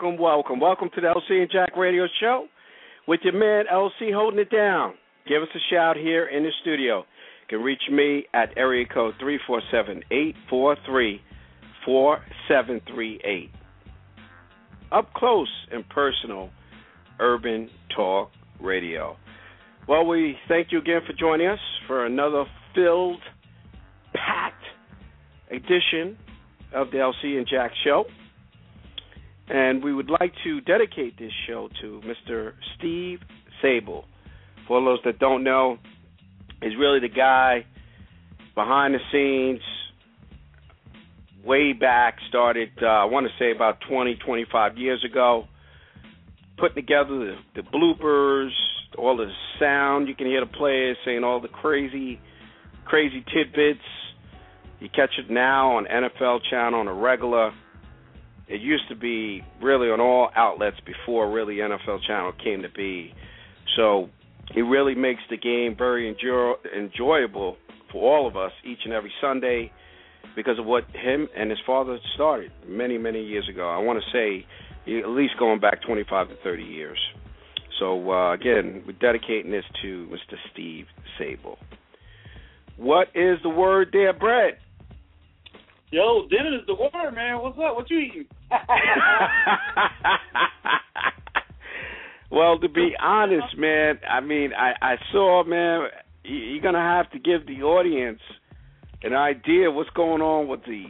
Welcome, welcome, welcome. To the LC and Jack Radio Show with your man LC holding it down. Give us a shout here in the studio. You can reach me at area code three four seven eight four three four seven three eight. Up close and personal, Urban Talk Radio. Well, we thank you again for joining us for another filled, packed edition of the LC and Jack Show. And we would like to dedicate this show to Mr. Steve Sabol. For those that don't know, he's really the guy behind the scenes, way back, started, uh, I want to say about 20, 25 years ago, putting together the, the bloopers, all the sound you can hear the players saying all the crazy, crazy tidbits. You catch it now on NFL Channel on a regular. It used to be really on all outlets before really NFL Channel came to be. So it really makes the game very enjoy- enjoyable for all of us each and every Sunday because of what him and his father started many, many years ago. I want to say at least going back 25 to 30 years. So uh, again, we're dedicating this to Mr. Steve Sabol. What is the word there, Brett? Yo, dinner is the word, man. What's up? What you eating? well, to be honest, man, I mean, I, I saw, man, you're gonna have to give the audience an idea of what's going on with the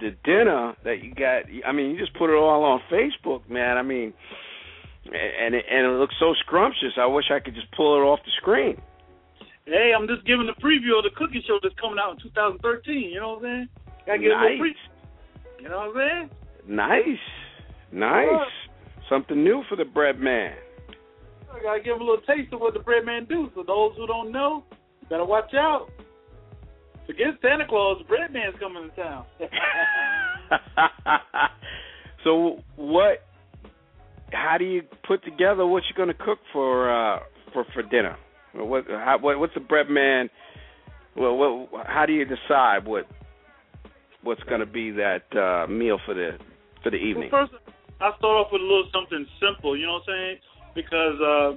the dinner that you got. I mean, you just put it all on Facebook, man. I mean, and it, and it looks so scrumptious. I wish I could just pull it off the screen. Hey, I'm just giving the preview of the cooking show that's coming out in 2013. You know what I'm saying? Gotta get nice. a little pre- You know what I'm saying? Nice, nice. Something new for the bread man. I gotta give a little taste of what the bread man do. So those who don't know, better watch out. Forget Santa Claus, the bread man's coming to town. so what? How do you put together what you're going to cook for uh, for for dinner? What, how, what what's the bread man? Well, what, how do you decide what what's going to be that uh, meal for the for the evening? Well, first, I start off with a little something simple. You know what I'm saying? Because uh,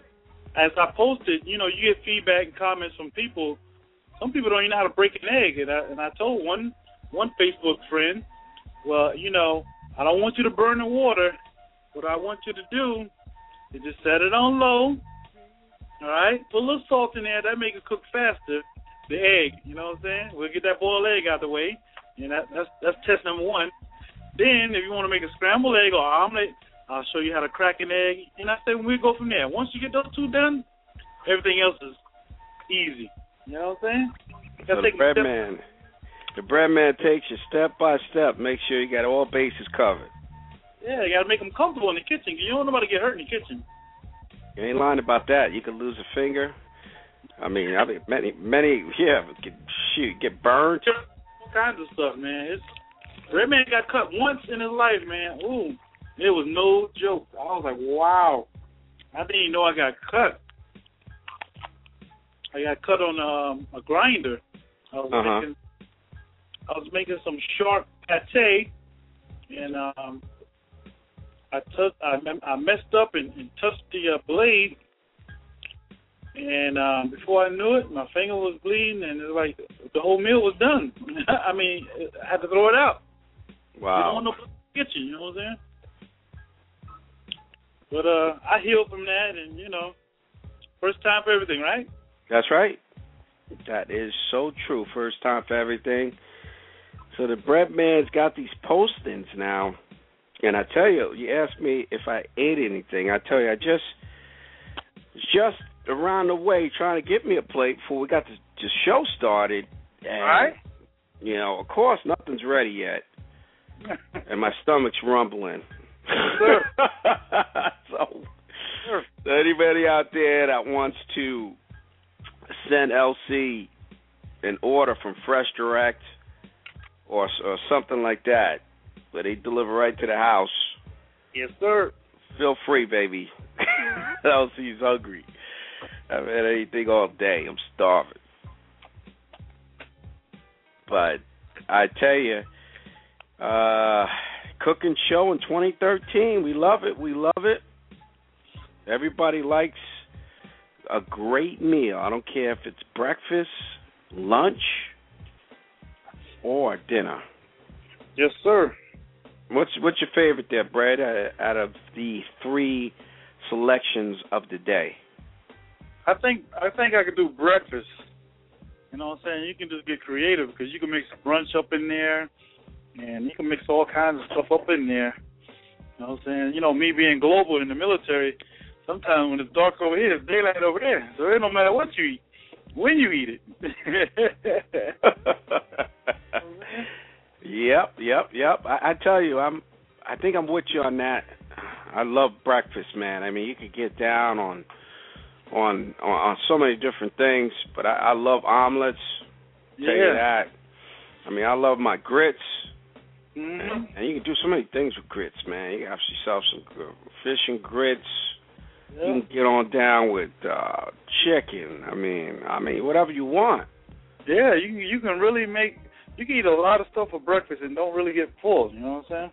as I posted, you know, you get feedback and comments from people. Some people don't even know how to break an egg, and I and I told one one Facebook friend, well, you know, I don't want you to burn the water. What I want you to do is just set it on low. All right, put a little salt in there. That make it cook faster. The egg, you know what I'm saying? We'll get that boiled egg out the way. And that, that's that's test number one. Then, if you want to make a scrambled egg or omelet, I'll show you how to crack an egg. And I say we go from there. Once you get those two done, everything else is easy. You know what I'm saying? So the bread man, the bread man takes you step by step. Make sure you got all bases covered. Yeah, you got to make them comfortable in the kitchen. You don't want nobody to get hurt in the kitchen. You ain't lying about that. You could lose a finger. I mean, I think many, many, yeah, get, shoot, get burned. Kinds of stuff, man. It's Red Man got cut once in his life, man. Ooh, it was no joke. I was like, wow. I didn't even know I got cut. I got cut on um, a grinder. I was Uh-huh. making, I was making some sharp pate, and um, I took, I, I messed up and, and touched the uh, blade, and um, before I knew it, my finger was bleeding, and it was like the whole meal was done. I mean, I had to throw it out. You don't Wow. want no blood kitchen, you know what I'm saying? But uh, I healed from that, and you know, first time for everything, right? That's right. That is so true. First time for everything. So the bread man's got these postings now, and I tell you, you asked me if I ate anything. I tell you, I just just around the way trying to get me a plate before we got the, the show started. And, right. You know, of course, nothing's ready yet, and my stomach's rumbling. Sure. so, Sure. anybody out there that wants to send LC an order from Fresh Direct or or something like that, where they deliver right to the house, Yes, sir. feel free, baby. Mm-hmm. LC's hungry. I haven't had anything all day. I'm starving. But I tell you, uh, cooking show in 2013. We love it. We love it. Everybody likes a great meal. I don't care if it's breakfast, lunch, or dinner. Yes, sir. What's what's your favorite there, Brad? Out of the three selections of the day. I think I think I could do breakfast. You know what I'm saying? You can just get creative because you can mix brunch up in there, and you can mix all kinds of stuff up in there. You know what I'm saying? You know, me being global in the military, sometimes when it's dark over here, it's daylight over there. So it don't matter what you eat, when you eat it. yep, yep, yep. I, I tell you, I'm. I think I'm with you on that. I love breakfast, man. I mean, you could get down on on on, on so many different things, but I, I love omelets. Tell you yeah. that. I mean, I love my grits, hmm and you can do so many things with grits, man. You can have yourself some fish and grits. You can get on down with uh chicken. I mean, I mean, whatever you want. yeah, you you can really make you can eat a lot of stuff for breakfast and don't really get full. You know what I'm saying?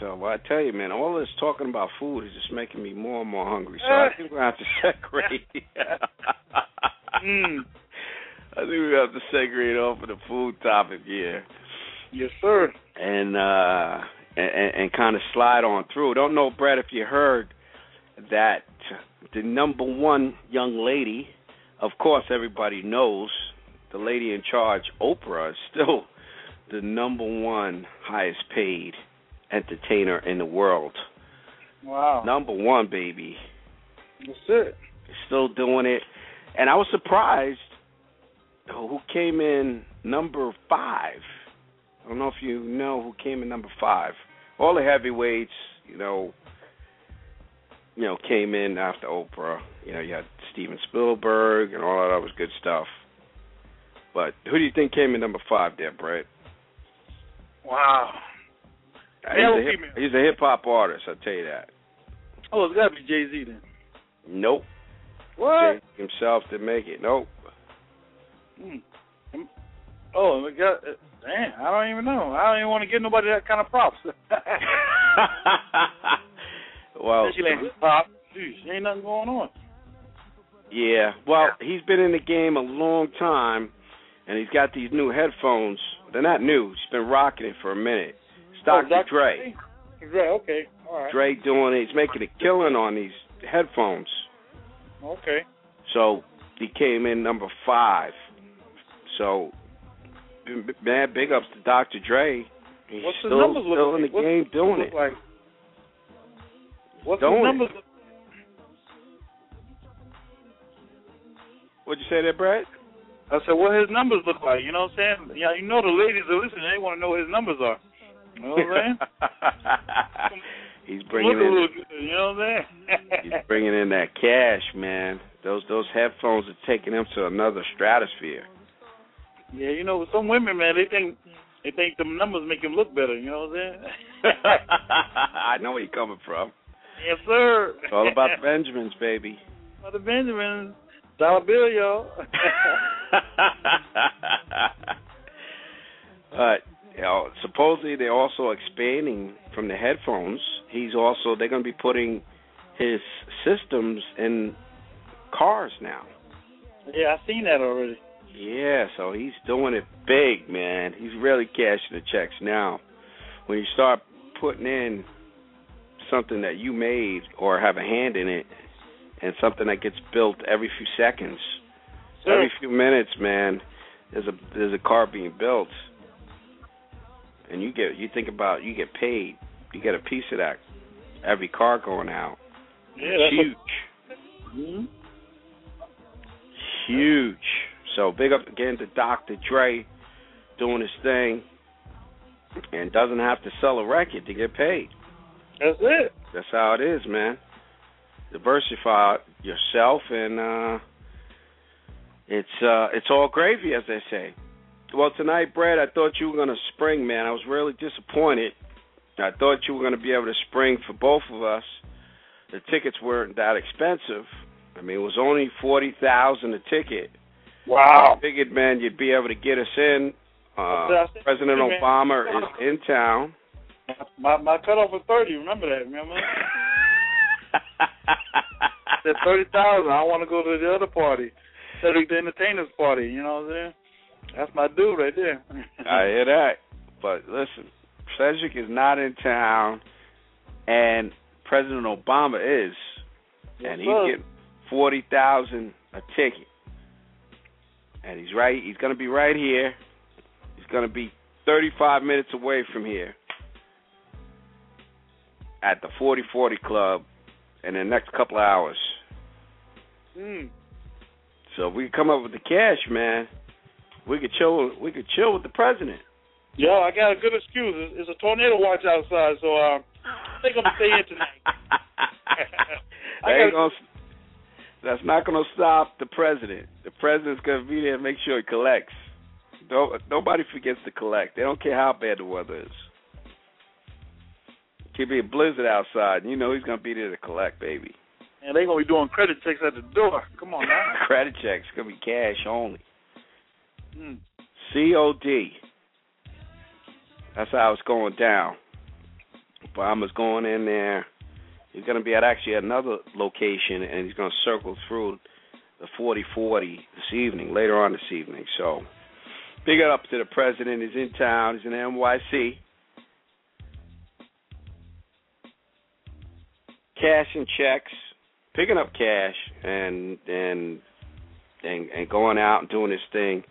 So well, I tell you, man, all this talking about food is just making me more and more hungry. So I think we're gonna have to separate. Mm. I think we have to segregate off of the food topic here, Yes, sir. and uh and, and, kind of slide on through. Don't know, Brett, if you heard that the number one young lady, of course, everybody knows the lady in charge, Oprah, is still the number one highest paid entertainer in the world. Wow. Number one, baby. That's it. Still doing it. And I was surprised who came in number five. I don't know if you know who came in number five. All the heavyweights, you know, you know, came in after Oprah. You know, you had Steven Spielberg and all that was good stuff. But who do you think came in number five there, Brett? Wow. He's Male a hip- He's a hip hop artist, I'll tell you that. Oh, it's got to be Jay Z then. Nope. What? Jay himself didn't make it. Nope. Hmm. Oh, my God. Uh, Damn, I don't even know. I don't even want to give nobody that kind of props. well, Especially hop. Jeez, ain't nothing going on. yeah. Well, he's been in the game a long time, and he's got these new headphones. They're not new. He's been rocking it for a minute. Dr. Oh, Dr. Dre. Dre, okay. All right. Dre doing it. He's making a killing on these headphones. Okay. So he came in number five. So, man, big ups to Dr. Dre. He's What's the still, numbers still like? in the What's game the doing look it. Like? What's Doing the it. numbers? What'd you say there, Brad? I said, what his numbers look like? You know what I'm saying? Yeah, you know the ladies are listening. They want to know what his numbers are. You know what I'm saying? he's bringing in you know what I'm he's bringing in that cash, man. Those those headphones are taking him to another stratosphere. yeah, you know, some women, man, they think they think the numbers make them look better. You know what I'm saying? I know where you're coming from. yes, sir. It's all about the Benjamins, baby. About the Benjamin dollar bill, y'all. but you know, supposedly they're also expanding from the headphones. He's also they're going to be putting his systems in cars now. yeah, I've seen that already. Yeah, so he's doing it big, man. He's really cashing the checks now. When you start putting in something that you made or have a hand in it, and something that gets built every few seconds, Sure. every few minutes, man, there's a there's a car being built, and you get you think about you get paid, you get a piece of that every car going out. Yeah, that's huge, mhm. huge. So big up again to Dr. Dre doing his thing, and doesn't have to sell a record to get paid. That's it. That's how it is, man. Diversify yourself, and uh it's uh it's all gravy, as they say. Well, tonight, Brad, I thought you were gonna spring, man. I was really disappointed. I thought you were gonna be able to spring for both of us. The tickets weren't that expensive. I mean, it was only forty thousand a ticket. Wow. I figured, man, you'd be able to get us in. Uh, President. Obama is in town. My my cutoff was thirty. Remember that? Remember? I said thirty thousand. I want to go to the other party, Cedric the Entertainer's party. You know what I'm saying? That's my dude right there. I hear that. But listen, Cedric is not in town, and President Obama is, and he's sir. getting forty thousand a ticket, and he's right. He's going to be right here. He's going to be thirty-five minutes away from here at the Forty Forty Club in the next couple of hours. Mm. So if we come up with the cash, man, we could chill. We could chill with the president. Yo, I got a good excuse. It's, a tornado watch outside, so uh, I think I'm gonna stay in tonight. That gonna, that's not going to stop the president. The president's going to be there and make sure he collects. Don't, nobody forgets to collect. They don't care how bad the weather is. Could be a blizzard outside, and you know he's going to be there to collect, baby. And they're gonna be doing credit checks at the door. Come on now. Credit checks going to be cash only. COD. That's how it's going down. Obama's going in there. He's going to be at actually another location, and he's going to circle through the 4040 this evening, later on this evening. So, big up to the president. He's in town. He's in NYC. Cash and checks, picking up cash, and and and and going out and doing his thing.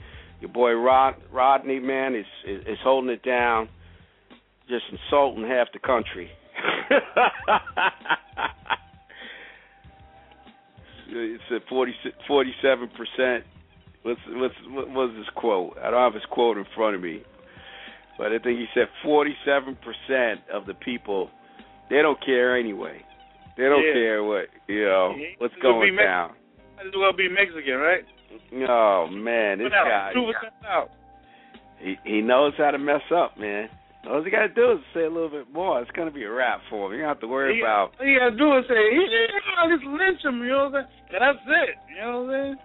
Your boy Rod Rodney, man, is is, is holding it down, just insulting half the country. it's at 47 percent. What's what's what was his quote? I don't have his quote in front of me, but I think he said forty-seven percent of the people they don't care anyway. They don't Yeah. care what you know what's he'll be going Mex- down. Might as well be Mexican, right? Oh man, this guy two percent out. he he knows how to mess up, man. All he got to do is say a little bit more. It's gonna be a wrap for him. You don't have to worry He- about. All you gotta do is say, yeah, just lynch him, you know what I'm saying? And that's it, you know what I'm saying?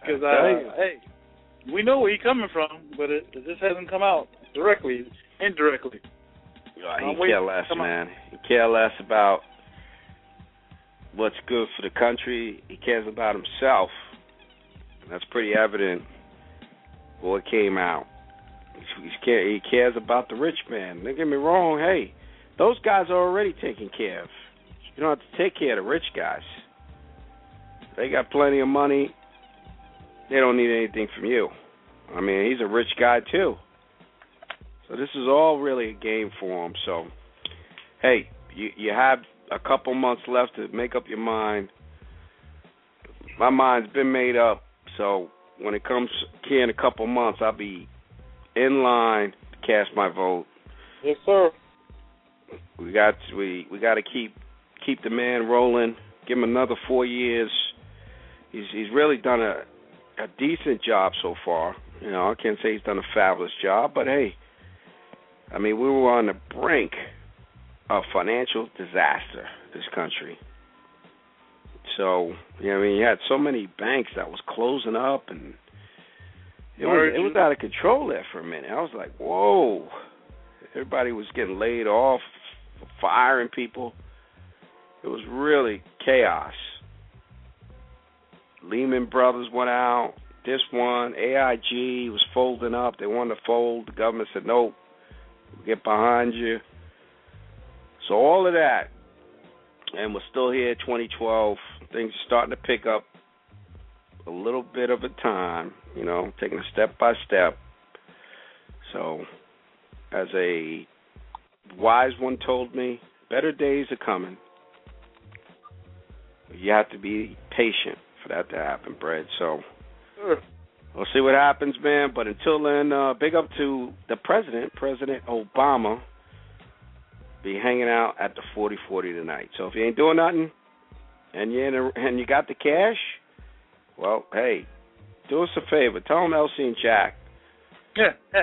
Because, I tell you. uh, hey, we know where he's coming from, but it, it just hasn't come out directly, indirectly. Oh, he waiting care for it to less, come out. man. He care less about what's good for the country. He cares about himself. That's pretty evident. What came out. He cares about the rich man. Don't get me wrong. Hey, those guys are already taken care of. You don't have to take care of the rich guys. They got plenty of money. They don't need anything from you. I mean, he's a rich guy too. So this is all really a game for him. So, hey, you you have a couple months left to make up your mind. My mind's been made up. So when it comes here in a couple months, I'll be in line to cast my vote. Yes, sir. We got we we got to keep keep the man rolling. Give him another four years. He's he's really done a a decent job so far. You know, I can't say he's done a fabulous job, but hey, I mean, we were on the brink of financial disaster. This country. So, you know, I mean, you had so many banks that was closing up, and it was it was out of control there for a minute. I was like, whoa. Everybody was getting laid off, firing people. It was really chaos. Lehman Brothers went out. This one, AIG was folding up. They wanted to fold. The government said, nope, we'll get behind you. So all of that and we're still here. 2012, things are starting to pick up a little bit of a time. You know, taking a step by step. So, as a wise one told me, better days are coming. You have to be patient for that to happen, Brad. So. We'll see what happens, man. But until then, uh, big up to the president, President Obama. Be hanging out at the 4040 tonight. So if you ain't doing nothing, and you a, and you got the cash, well, hey, do us a favor. Tell them LC and Jack. Yeah.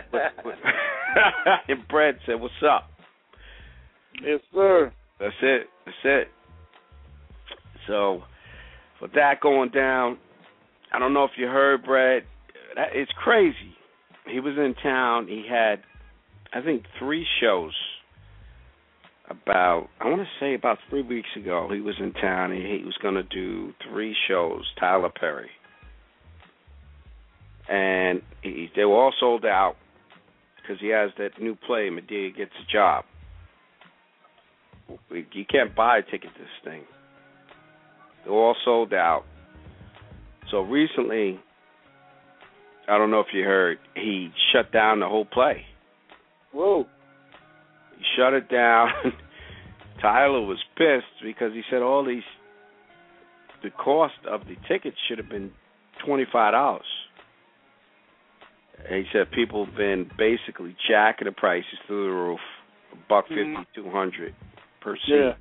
And Brad said, "What's up?" Yes, sir. That's it. That's it. So, with that going down, I don't know if you heard, Brad that, it's crazy. He was in town. He had, I think, three shows. About, I want to say about three weeks ago, he was in town. He, he was going to do three shows. Tyler Perry, and he, they were all sold out because he has that new play. Madea gets a job. You can't buy a ticket to this thing. They're all sold out. So recently, I don't know if you heard, he shut down the whole play. Whoa. He shut it down. Tyler was pissed because he said all these the cost of the tickets should have been twenty five dollars. He said people have been basically jacking the prices through the roof, a buck fifty, Mhm. two hundred per seat. Yeah.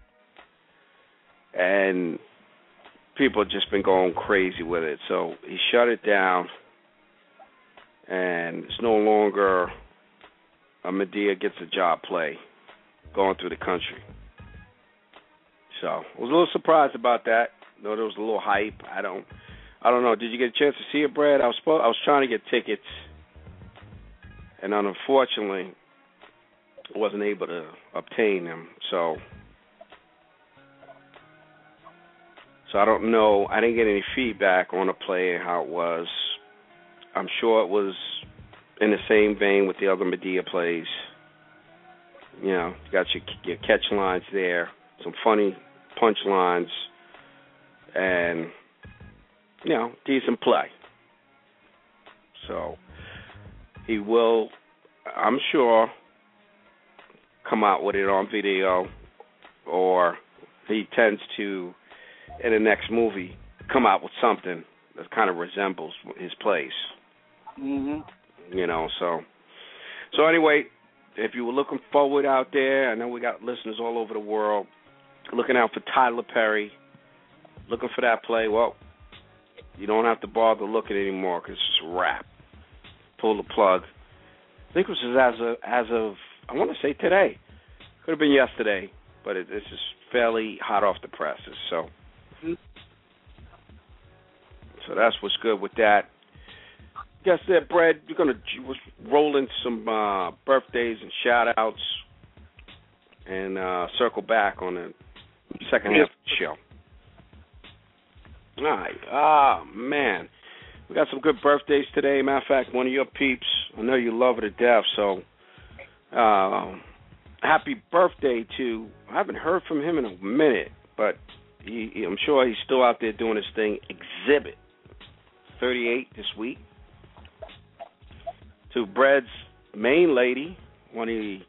And people have just been going crazy with it. So he shut it down and it's no longer a Madea gets a job play going through the country. So I was a little surprised about that. Though there was a little hype. I don't I don't know. Did you get a chance to see it, Brad? I was I was trying to get tickets and unfortunately wasn't able to obtain them. So so I don't know. I didn't get any feedback on the play and how it was. I'm sure it was in the same vein with the other Madea plays. You know, you got your your catch lines there, some funny punch lines, and you know, decent play. So he will, I'm sure, come out with it on video, or he tends to, in the next movie, come out with something that kind of resembles his plays Mhm. You know so. So anyway if you were looking forward out there i know we got listeners all over the world looking out for tyler perry looking for that play well you don't have to bother looking anymore because it's just a wrap. Pull the plug. I think this is as of as of i want to say today. Could have been yesterday but it, it's just fairly hot off the presses so. Mhm. so that's what's good with that Guess that, Brad, you're gonna roll in some uh, birthdays and shout outs and uh, circle back on the second half of the show. All right. Ah, man. We got some good birthdays today. Matter of fact, one of your peeps, I know you love her to death, so uh, happy birthday to, I haven't heard from him in a minute, but he, I'm sure he's still out there doing his thing. Xzibit 38 this week to Brad's main lady, one he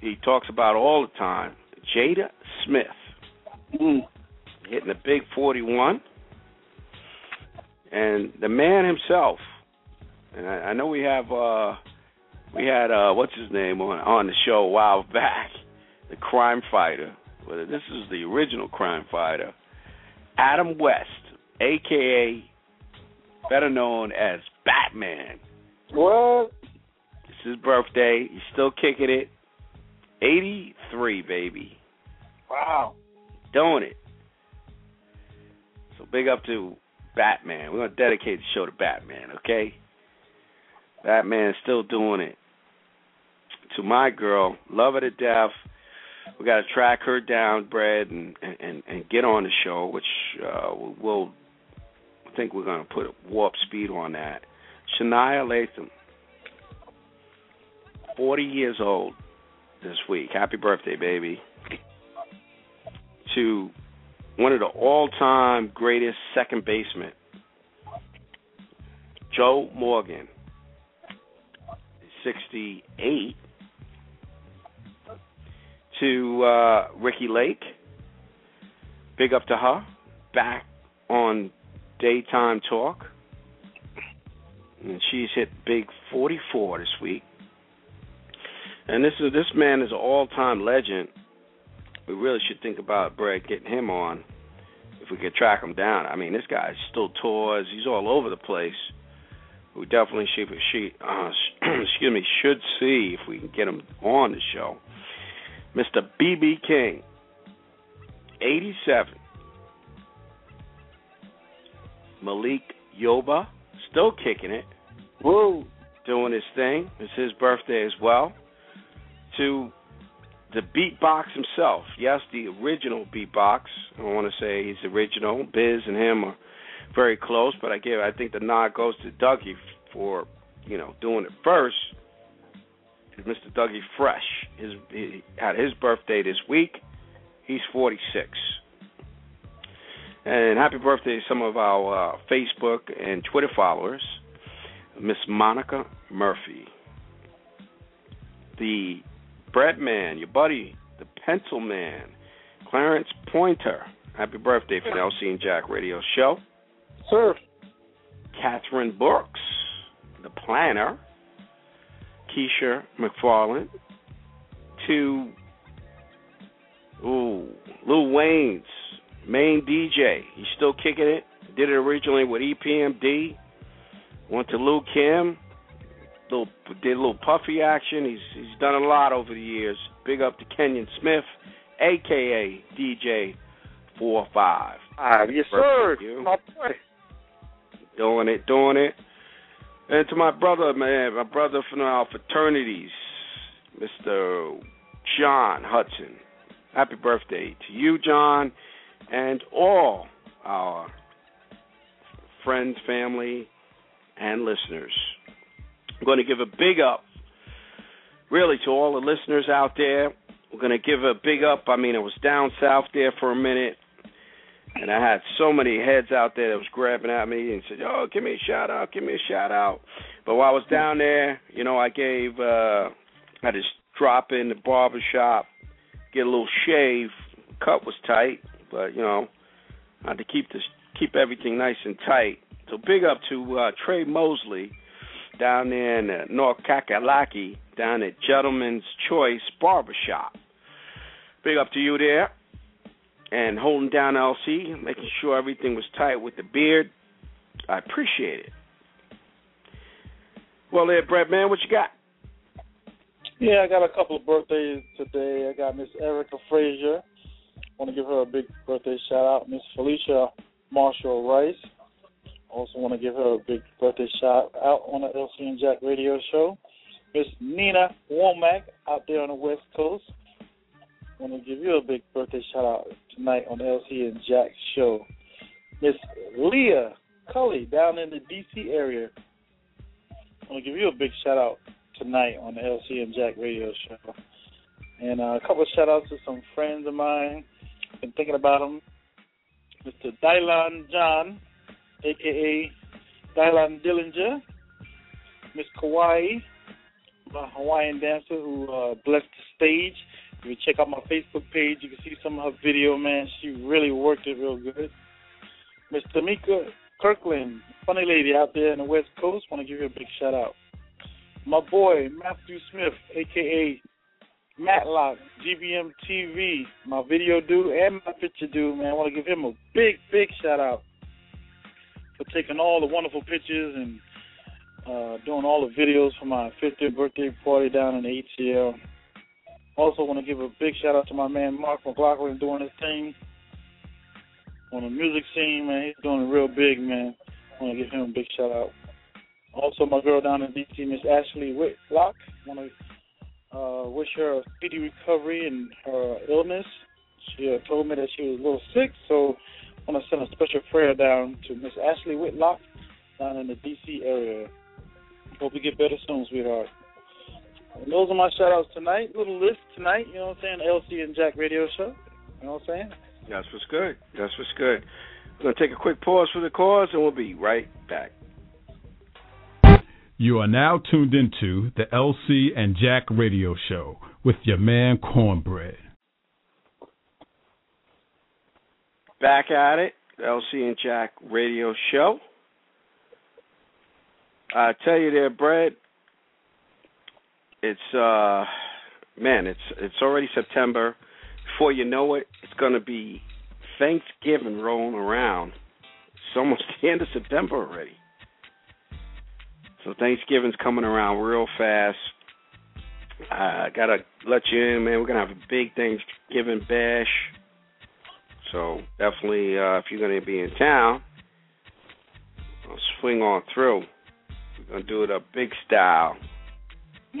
he talks about all the time, Jada Smith, Mm. hitting the big 41, and the man himself. And I, I know we have uh we had uh what's his name on on the show a while back, the crime fighter. Well, this is the original crime fighter, Adam West, aka better known as Batman. What? It's his birthday. He's still kicking it. 83, baby. Wow. Doing it. So big up to Batman. We're going to dedicate the show to Batman, okay? Batman's still doing it. To my girl, love her to death. We got to track her down, Brad, and, and, and get on the show, which uh, we'll, I think we're going to put warp speed on that. Sanaa Lathan, 40 years old this week. Happy birthday, baby. to one of the all-time greatest second basemen, Joe Morgan, 68, to uh, Ricki Lake. Big up to her. Back on daytime talk. And she's hit big 44 this week. And this is this man is an all-time legend. We really should think about Brad getting him on if we could track him down. I mean, this guy still tours. He's all over the place. We definitely should, she, uh, excuse me, should see if we can get him on the show. Mr. BB King, 87. Malik Yoba, still kicking it. Whoa. Doing his thing. It's his birthday as well. To the beatbox himself. Yes, the original beatbox. I want to say he's original. Biz and him are very close, but I give I think the nod goes to Dougie for you know doing it first. Mr. Dougie Fresh. His he had his birthday this week. He's 46. And happy birthday to some of our uh, Facebook and Twitter followers. Miss Monica Murphy. The Bread Man, your buddy, the Pencil Man, Clarence Pointer. Happy birthday for the LC and Jack Radio Show. Sir. Catherine Brooks, the planner. Keisha McFarland. To ooh, Lil Wayne's main DJ. He's still kicking it. Did it originally with EPMD. Went to Lil Kim. Little did a little puffy action. He's he's done a lot over the years. Big up to Kenyon Smith, aka DJ Four Five. Ah, yes, sir. You. My boy. Doing it, doing it. And to my brother, man, my brother from our fraternities, Mr. John Hudson. Happy birthday to you, John, and all our friends, family, and listeners. I'm going to give a big up, really, to all the listeners out there. We're going to give a big up. I mean, I was down south there for a minute, and I had so many heads out there that was grabbing at me and said, "Oh, give me a shout out, give me a shout out." But while I was down there, you know, I gave, uh I just drop in the barber shop, get a little shave. Cut was tight, but you know, I had to keep this, keep everything nice and tight. So big up to uh, Trey Mosley down there in uh, North Kakalaki, down at Gentleman's Choice Barbershop. Big up to you there. And holding down LC, making sure everything was tight with the beard. I appreciate it. Well, there, Brett, man, what you got? Yeah, I got a couple of birthdays today. I got Miss Erica Frazier. Want to give her a big birthday shout out. Miss Felicia Marshall Rice. Also want to give her a big birthday shout out on the LC and Jack radio show. Miss Nina Womack out there on the West Coast. want to give you a big birthday shout out tonight on the LC and Jack show. Miss Leah Cully down in the DC area. want to give you a big shout out tonight on the LC and Jack radio show. And uh, a couple of shout outs to some friends of mine. Been thinking about them. Mr. Dylan John, aka Dylan Dillinger. Miss Kawaii, my Hawaiian dancer who uh, blessed the stage. If you check out my Facebook page, you can see some of her video, man. She really worked it real good. Miss Tamika Kirkland, funny lady out there in the West Coast, want to give you a big shout out my boy Matthew Smith, aka Matlock, GBM TV, my video dude and my picture dude, man. I want to give him a big, big shout out for taking all the wonderful pictures and uh, doing all the videos for my 50th birthday party down in ATL. Also, want to give a big shout out to my man Mark McLaughlin doing his thing on the music scene, man. He's doing real big, man. I want to give him a big shout out. Also, my girl down in DC, Miss Ashley Whitlock. Want to uh, wish her a speedy recovery in her illness. She uh, told me that she was a little sick, so I want to send a special prayer down to Miss Ashley Whitlock down in the DC area. Hope you get better soon, sweetheart. And those are my shout outs tonight. Little list tonight, you know what I'm saying? LC and Jack radio show. You know what I'm saying? That's what's good. That's what's good. We're gonna take a quick pause for the cause, and we'll be right back. You are now tuned into the LC and Jack Radio Show with your man Cornbread. Back at it, LC and Jack Radio Show. I tell you there, Brad. It's uh, man, it's it's already September. Before you know it, it's gonna be Thanksgiving rolling around. It's almost the end of September already. So Thanksgiving's coming around real fast. I uh, gotta let you in, man. We're gonna have a big Thanksgiving bash. So definitely, uh, if you're gonna be in town, I'll swing on through. We're gonna do it a big style.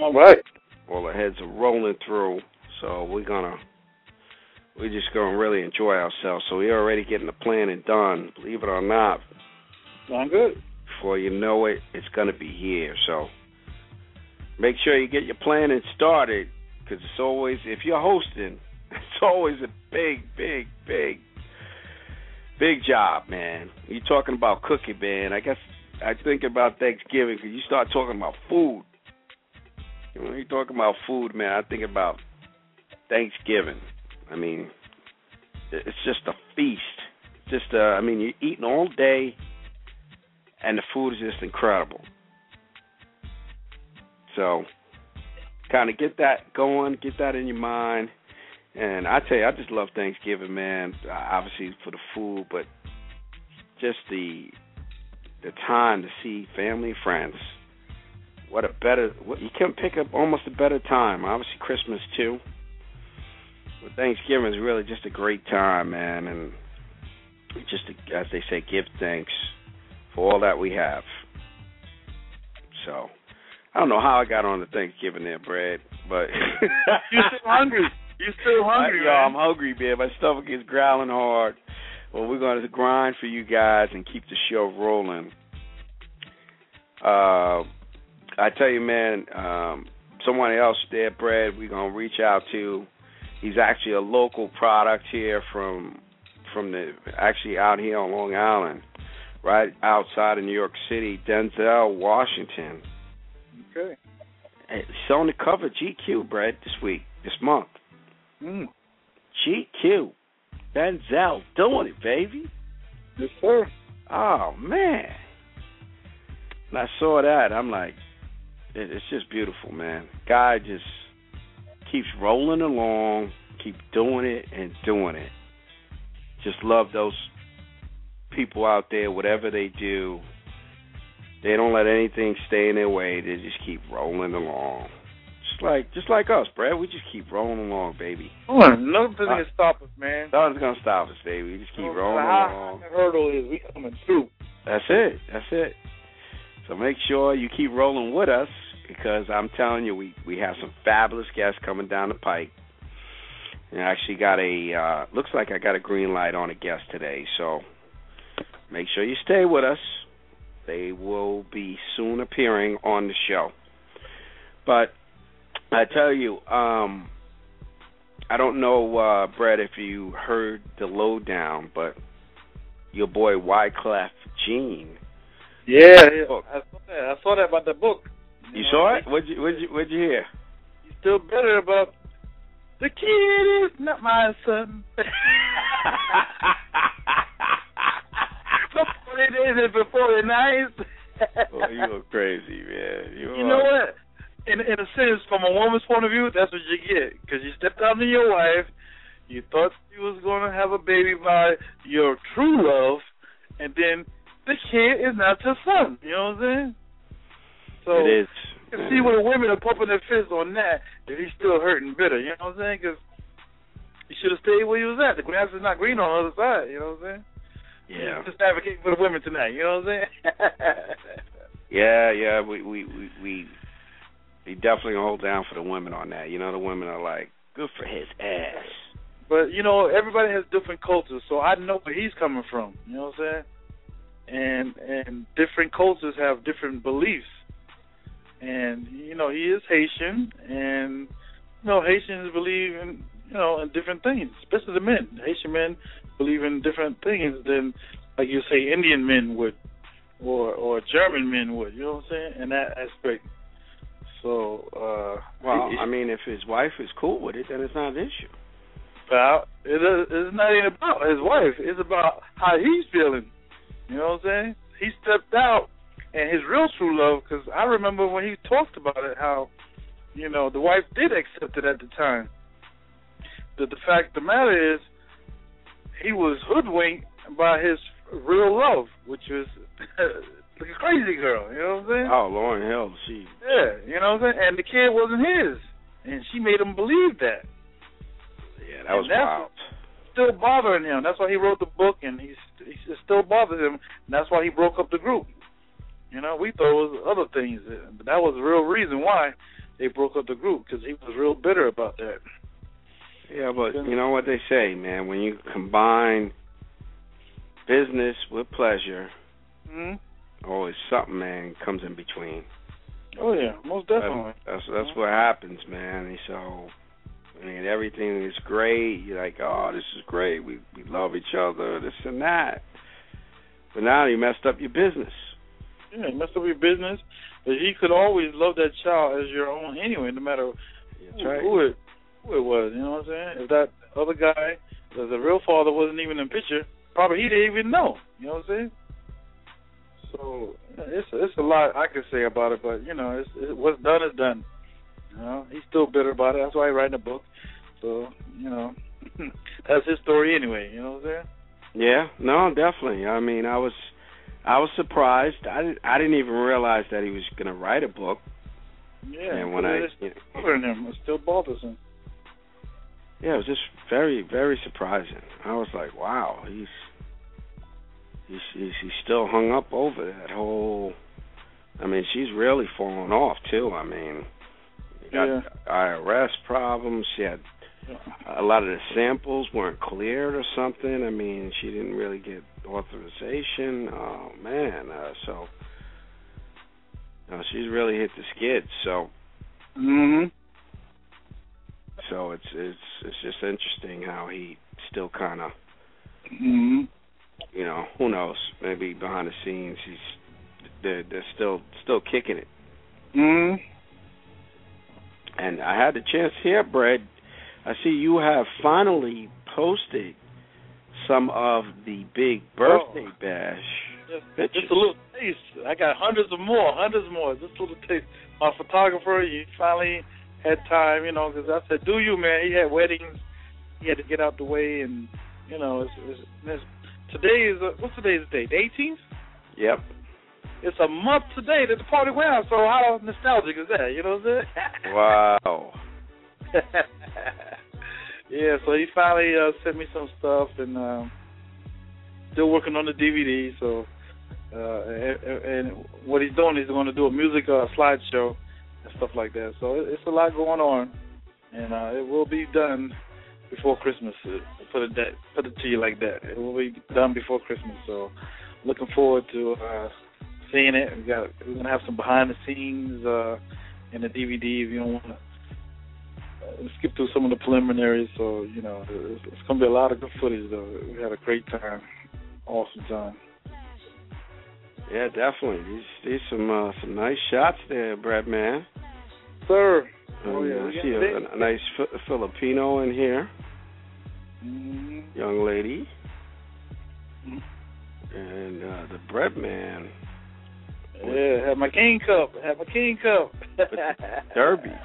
All right. All the heads are rolling through, so we're gonna we're just gonna really enjoy ourselves. So we're already getting the planning done. Believe it or not. I'm good. Before you know it, it's gonna be here. So make sure you get your planning started, because it's always if you're hosting, it's always a big, big, big, big job, man. You're talking about cooking, man. I guess I think about Thanksgiving because you start talking about food. When you talking about food, man, I think about Thanksgiving. I mean, it's just a feast. Just, uh, I mean, you're eating all day, and the food is just incredible. So, kind of get that going, get that in your mind. And I tell you, I just love Thanksgiving, man. Obviously for the food, but just the the time to see family, friends. What a better what, you can't pick up almost a better time. Obviously Christmas too. But Thanksgiving is really just a great time, man, and just to, as they say, give thanks for all that we have. So I don't know how I got on the Thanksgiving there, Brad, but you're still hungry? You're still hungry? Yo, I'm hungry, man. My stomach is growling hard. Well, we're going to grind for you guys and keep the show rolling. Uh, I tell you, man, um, someone else there, Brad, we're going to reach out to. He's actually a local product here from from the actually out here on Long Island, right outside of New York City, Denzel Washington. Okay. It's on the cover of GQ, Brad, this week, this month. Mm. GQ. Denzel doing it, baby. Yes, sir. Oh man. And I saw that, I'm like, it's just beautiful, man. Guy just keeps rolling along, keep doing it and doing it. Just love those people out there, whatever they do. They don't let anything stay in their way. They just keep rolling along. Just like just like us, Brad. We just keep rolling along, baby. Nothing's gonna stop us, man. Nothing's gonna stop us, baby. We just keep rolling how along. the hurdle is, we coming through. That's it. That's it. So make sure you keep rolling with us because I'm telling you, we we have some fabulous guests coming down the pike. And I actually got a uh looks like I got a green light on a guest today, so make sure you stay with us. They will be soon appearing on the show. But I tell you, um I don't know, uh, Brett, if you heard the lowdown, but your boy Wyclef Jean. Yeah, yeah. I saw that. I saw that about the book. You know, saw it? What'd you what'd you what'd you hear? He's still better about the kid is not my son. Days and before the night. oh, you look crazy, man. You, You know what? In in a sense, from a woman's point of view, that's what you get. Because you stepped out on your wife, you thought you was going to have a baby by your true love, and then the kid is not your son. You know what I'm saying? So it is. you can see where women are pumping their fists on that, that he's still hurting bitter. You know what I'm saying? Because he should have stayed where he was at. The grass is not green on the other side. You know what I'm saying? Yeah. Just advocating for the women tonight. You know what I'm saying? Yeah, yeah, we we we we, we definitely hold down for the women on that. You know, the women are like, good for his ass. But you know, everybody has different cultures, so I know where he's coming from. You know what I'm saying? And and different cultures have different beliefs. And you know, he is Haitian, and you know, Haitians believe in you know, in different things, especially the men. Haitian men believe in different things than, like you say, Indian men would, or or German men would. You know what I'm saying? In that aspect. So, uh, Well, it- I mean, if his wife is cool with it, then it's not an issue. about it is, it's not even about his wife. It's about how he's feeling. You know what I'm saying? He stepped out, and his real true love. Because I remember when he talked about it, how you know the wife did accept it at the time. The the fact of the matter is, he was hoodwinked by his real love, which was like a crazy girl. You know what I'm saying? Oh, Lauryn Hill, she. Yeah, you know what I'm saying? And the kid wasn't his. And she made him believe that. Yeah, that was And that's wild. Still bothering him. That's why he wrote the book and he's he it still bothers him and that's why he broke up the group. You know, we thought it was other things, but that was the real reason why they broke up the group because he was real bitter about that. Yeah, but you know what they say, man. When you combine business with pleasure, mm-hmm. always something, man, comes in between. Oh yeah, most definitely. That's that's, that's what happens, man. And so, I mean, everything is great. You're like, oh, this is great. We we love each other, this and that. But now you messed up your business. Yeah, it messed up your business. But you could always love that child as your own anyway, no matter That's who, right. who it who it was. You know what I'm saying? If that other guy, the, the real father, wasn't even in the picture, probably he didn't even know. You know what I'm saying? So it's it's a lot I could say about it, but you know, it's, it, what's done is done. You know, he's still bitter about it. That's why he's writing a book. So you know, that's his story anyway. You know what I'm saying? Yeah, no, definitely. I mean, I was I was surprised. I didn't I didn't even realize that he was going to write a book. Yeah. and when I it's you know, him, it still bothers him. Yeah, it was just very very surprising. I was like, wow, he's he's he's, he's still hung up over that whole. I mean, she's really fallen off too. I mean, you got Yeah. IRS problems. She had a lot of the samples weren't cleared or something. I mean, she didn't really get authorization. Oh man, uh, so no, she's really hit the skids. So hmm so it's it's it's just interesting how he still kind of hmm you know who knows maybe behind the scenes he's they're they're still still kicking it. hmm And I had the chance here, Brad. I see you have finally posted some of the big birthday bash. Just, just a little taste. I got hundreds of more, hundreds more. Just a little taste. My photographer, he finally had time, you know, because I said, "Do you, man?" He had weddings. He had to get out the way, and you know, it's, it's, it's today is uh what's today's date? The 18th. Yep. It's a month today that the party went on. So how nostalgic is that? You know what I'm saying? Wow. yeah, so he finally uh, sent me some stuff, and um, still working on the DVD. So, uh, and, and what he's doing, is he's going to do a music uh, slideshow and stuff like that. So it, it's a lot going on, and uh, it will be done before Christmas. uh, Put it that, put it to you like that. It will be done before Christmas. So, looking forward to uh, seeing it. We got we're gonna have some behind the scenes uh, in the DVD if you don't want to uh, skip through some of the preliminaries. So you know, it's, it's going to be a lot of good footage. Though we had a great time, awesome time. Yeah, definitely. These these some uh, some nice shots there, Brad man. Sir, Oh, yeah, I see a, a nice Fi- Filipino in here, mm young lady, Mhm. and uh, the bread man, yeah, had my king cup, Have my king cup. Derby.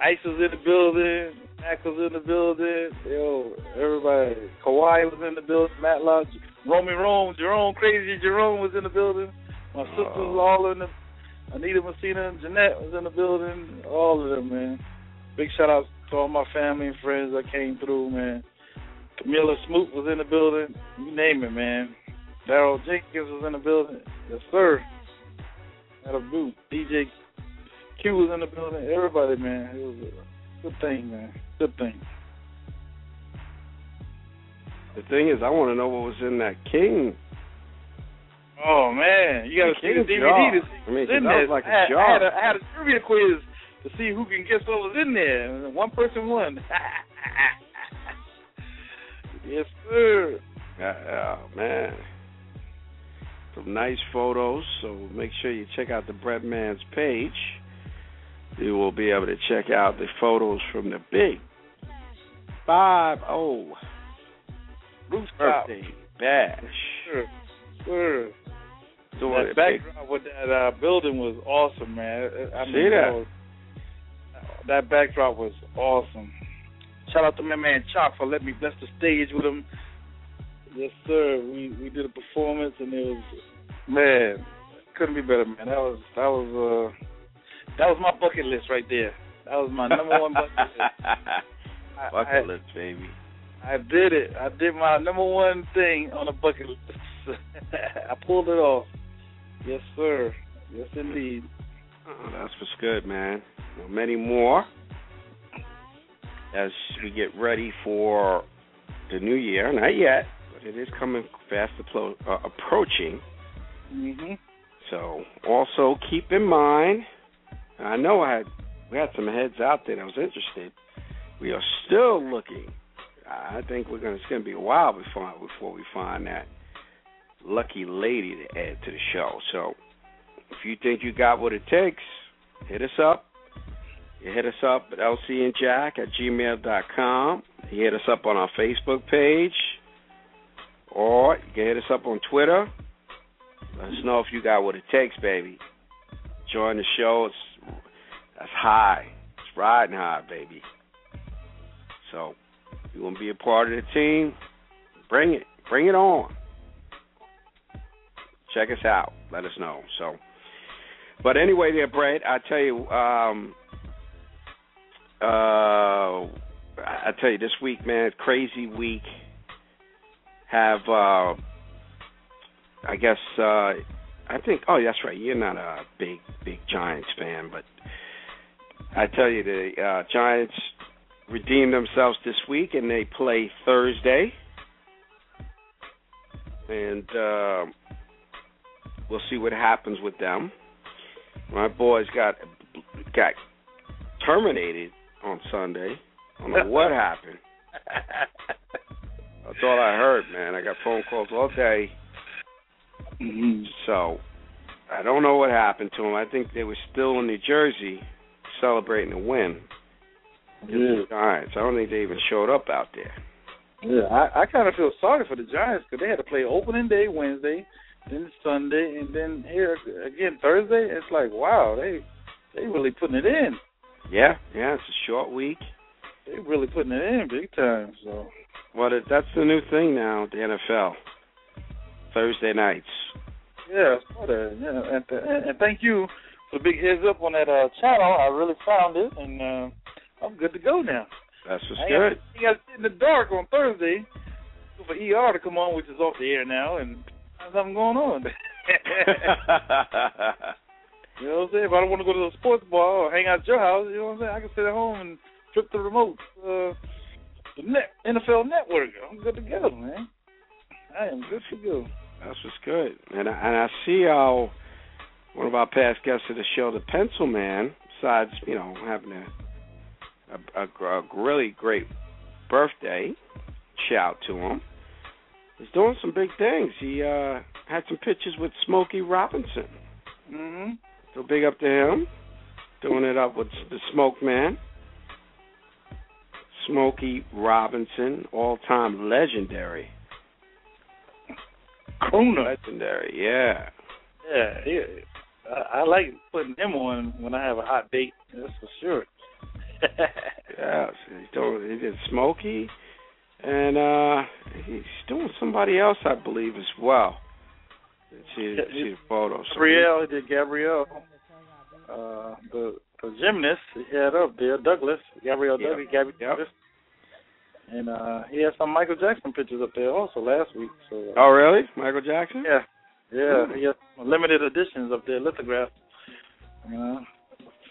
Ice was in the building. Mac was in the building. Yo, everybody. Kawhi was in the building. Matlock, Romy Rome, Jerome, crazy Jerome was in the building. My sisters Oh. all in the. Anita Messina and Jeanette was in the building. All of them, man. Big shout out to all my family and friends that came through, man. Camilla Smoot was in the building. You name it, man. Daryl Jenkins was in the building. Yes, sir. Had a boot. DJ Q was in the building. Everybody, man. It was a good thing, man. Good thing. The thing is, I want to know what was in that King. Oh man, you got to see the DVD to see I mean, in was like a I. I had a, I had a trivia quiz to see who can guess what was in there. One person won. yes, sir. Oh man, some nice photos. So make sure you check out the Bread Man's page. You will be able to check out the photos from the big five oh. Oh birthday bash. Sure, sure. Doing that it backdrop with that uh, building was awesome, man. I mean, See that? was- that backdrop was awesome. Shout out to my man Chalk for letting me bless the stage with him. Yes, sir. We we did a performance and it was man, couldn't be better, man. That was that was uh that was my bucket list right there. That was my number one bucket list. Bucket I- list, baby. I did it. I did my number one thing on the bucket list. I pulled it off. Yes, sir. Yes, indeed. Oh, that's what's good, man. Well, many more as we get ready for the new year. Not yet, but it is coming fast appro- uh, approaching. Mhm. So also keep in mind, I know I had we had some heads out there that was interested. We are still looking. I think we're gonna it's gonna be a while before before we find that lucky lady to add to the show. So if you think you got what it takes, hit us up. You hit us up at lcandjack at gmail.com. You hit us up on our Facebook page. Or you can hit us up on Twitter. Let us know if you got what it takes, baby. Join the show. It's that's high. It's riding high, baby. So you want to be a part of the team, bring it. Bring it on. Check us out. Let us know. So but anyway there, Brett, I tell you, um uh I tell you this week, man, crazy week. Have uh I guess uh I think oh that's right, you're not a big big Giants fan, but I tell you the uh Giants redeemed themselves this week and they play Thursday. And uh we'll see what happens with them. My boys got got terminated on Sunday. I don't know what happened. That's all I heard, man. I got phone calls all day. Mhm. So I don't know what happened to them. I think they were still in New Jersey celebrating a win Yeah. Giants. I don't think they even showed up out there. Yeah, I, I kind of feel sorry for the Giants because they had to play opening day Wednesday, then Sunday, and then here again Thursday. It's like wow, they they really putting it in. Yeah, yeah, it's a short week. They really putting it in big time. So Well, that's the new thing now, the NFL. Thursday nights. yeah, I saw that. Yeah, and, and, and thank you for the big heads up on that uh, channel. I really found it, and uh, I'm good to go now. That's what's I good. you got to sit in the dark on Thursday for ER to come on, which is off the air now, and something going on. You know what I'm saying? If I don't want to go to the sports bar or hang out at your house, you know what I'm saying? I can sit at home and flip the remote. Uh, the net, NFL Network. I'm good to go, man. I am good to go. That's what's good. And I, and I see how one of our past guests of the show, the Pencil Man, besides you know having a a, a, a really great birthday, shout to him. He's doing some big things. He uh had some pictures with Smokey Robinson. Mhm. So big up to him. Doing it up with the Smoke Man. Smokey Robinson, all time legendary. Crooner. Legendary, yeah. Yeah, yeah. I, I like putting him on when I have a hot date. That's for sure. Yeah, he's doing he did Smokey and uh he's doing somebody else I believe as well. See, see the photo. So Gabrielle, he did Gabrielle. Uh, the the gymnast he had up there, Douglas, Gabrielle Yep. Douglas, Gabby Yep. Douglas. And uh he had some Michael Jackson pictures up there also last week. So uh, Oh really? Michael Jackson? yeah, yeah, Ooh. he has limited editions up there, lithographs. You know,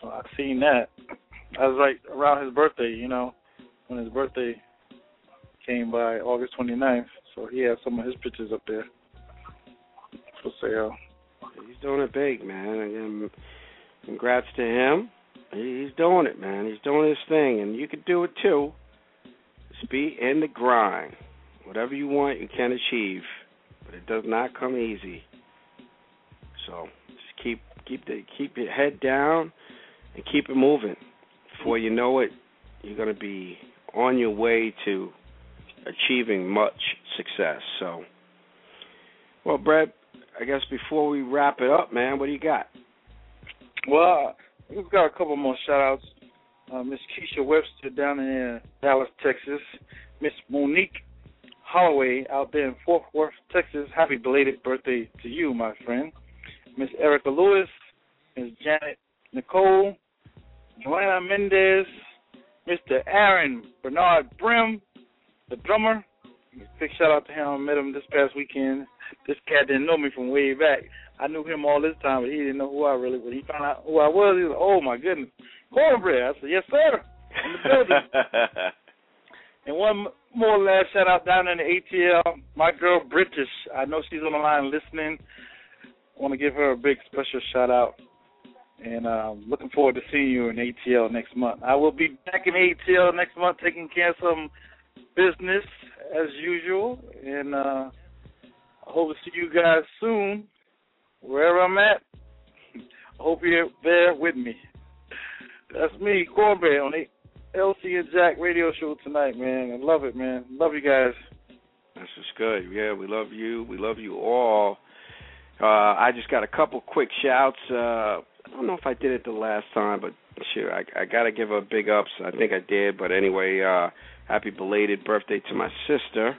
so I've seen that. That was right around his birthday, you know, when his birthday came by August 29th. So he has some of his pictures up there for sale. He's doing it big, man. Again, um, congrats to him. He's doing it, man. He's doing his thing, and you can do it too. Just be in the grind. Whatever you want, you can achieve, but it does not come easy. So just keep keep the keep your head down and keep it moving. Before you know it, you're going to be on your way to achieving much success. So, well, Brett, I guess before we wrap it up, man, what do you got? Well, we've got a couple more shout outs. Uh, Miss Keisha Webster down in Dallas, Texas. Miss Monique Holloway out there in Fort Worth, Texas. Happy belated birthday to you, my friend. Miss Erica Lewis, Miss Janet Nicole, Joanna Mendez, Mr. Aaron Bernard Brim, the drummer. Big shout out to him. I met him this past weekend. This cat didn't know me from way back. I knew him all this time, but he didn't know who I really was. He found out who I was. He was like, "Oh my goodness, cornbread." I said, "Yes, sir." In the building. and one more last shout out down in the ATL. My girl British. I know she's on the line listening. I want to give her a big special shout out. And um, looking forward to seeing you in ATL next month. I will be back in ATL next month taking care of some business as usual. And uh, I hope to see you guys soon, wherever I'm at. I hope you're there with me. That's me, Cornbread, on the LC and Jack radio show tonight, man. I love it, man. Love you guys. This is good. Yeah, we love you. We love you all. Uh, I just got a couple quick shouts. Uh, I don't know if I did it the last time, but sure, I, I got to give her big ups. I think I did, but anyway, uh, happy belated birthday to my sister.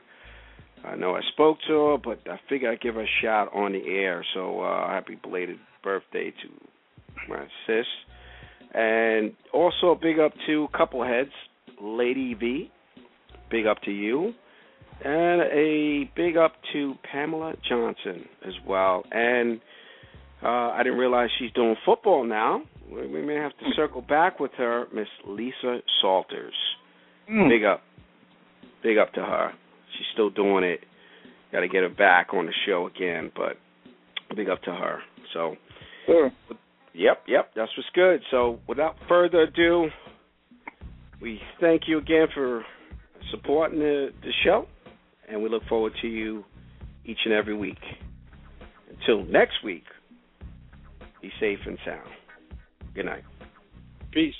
I know I spoke to her, but I figure I'd give her a shout on the air. So uh, happy belated birthday to my sis. And also a big up to couple heads, Lady V. Big up to you. And a big up to Pamela Johnson as well. And uh, I didn't realize she's doing football now. We may have to circle back with her, Miss Lisa Salters. Mm. Big up. Big up to her. She's still doing it. Got to get her back on the show again, but big up to her. So, Sure. yep, yep, that's what's good. So, without further ado, we thank you again for supporting the, the show, and we look forward to you each and every week. Until next week, be safe and sound. Good night. Peace.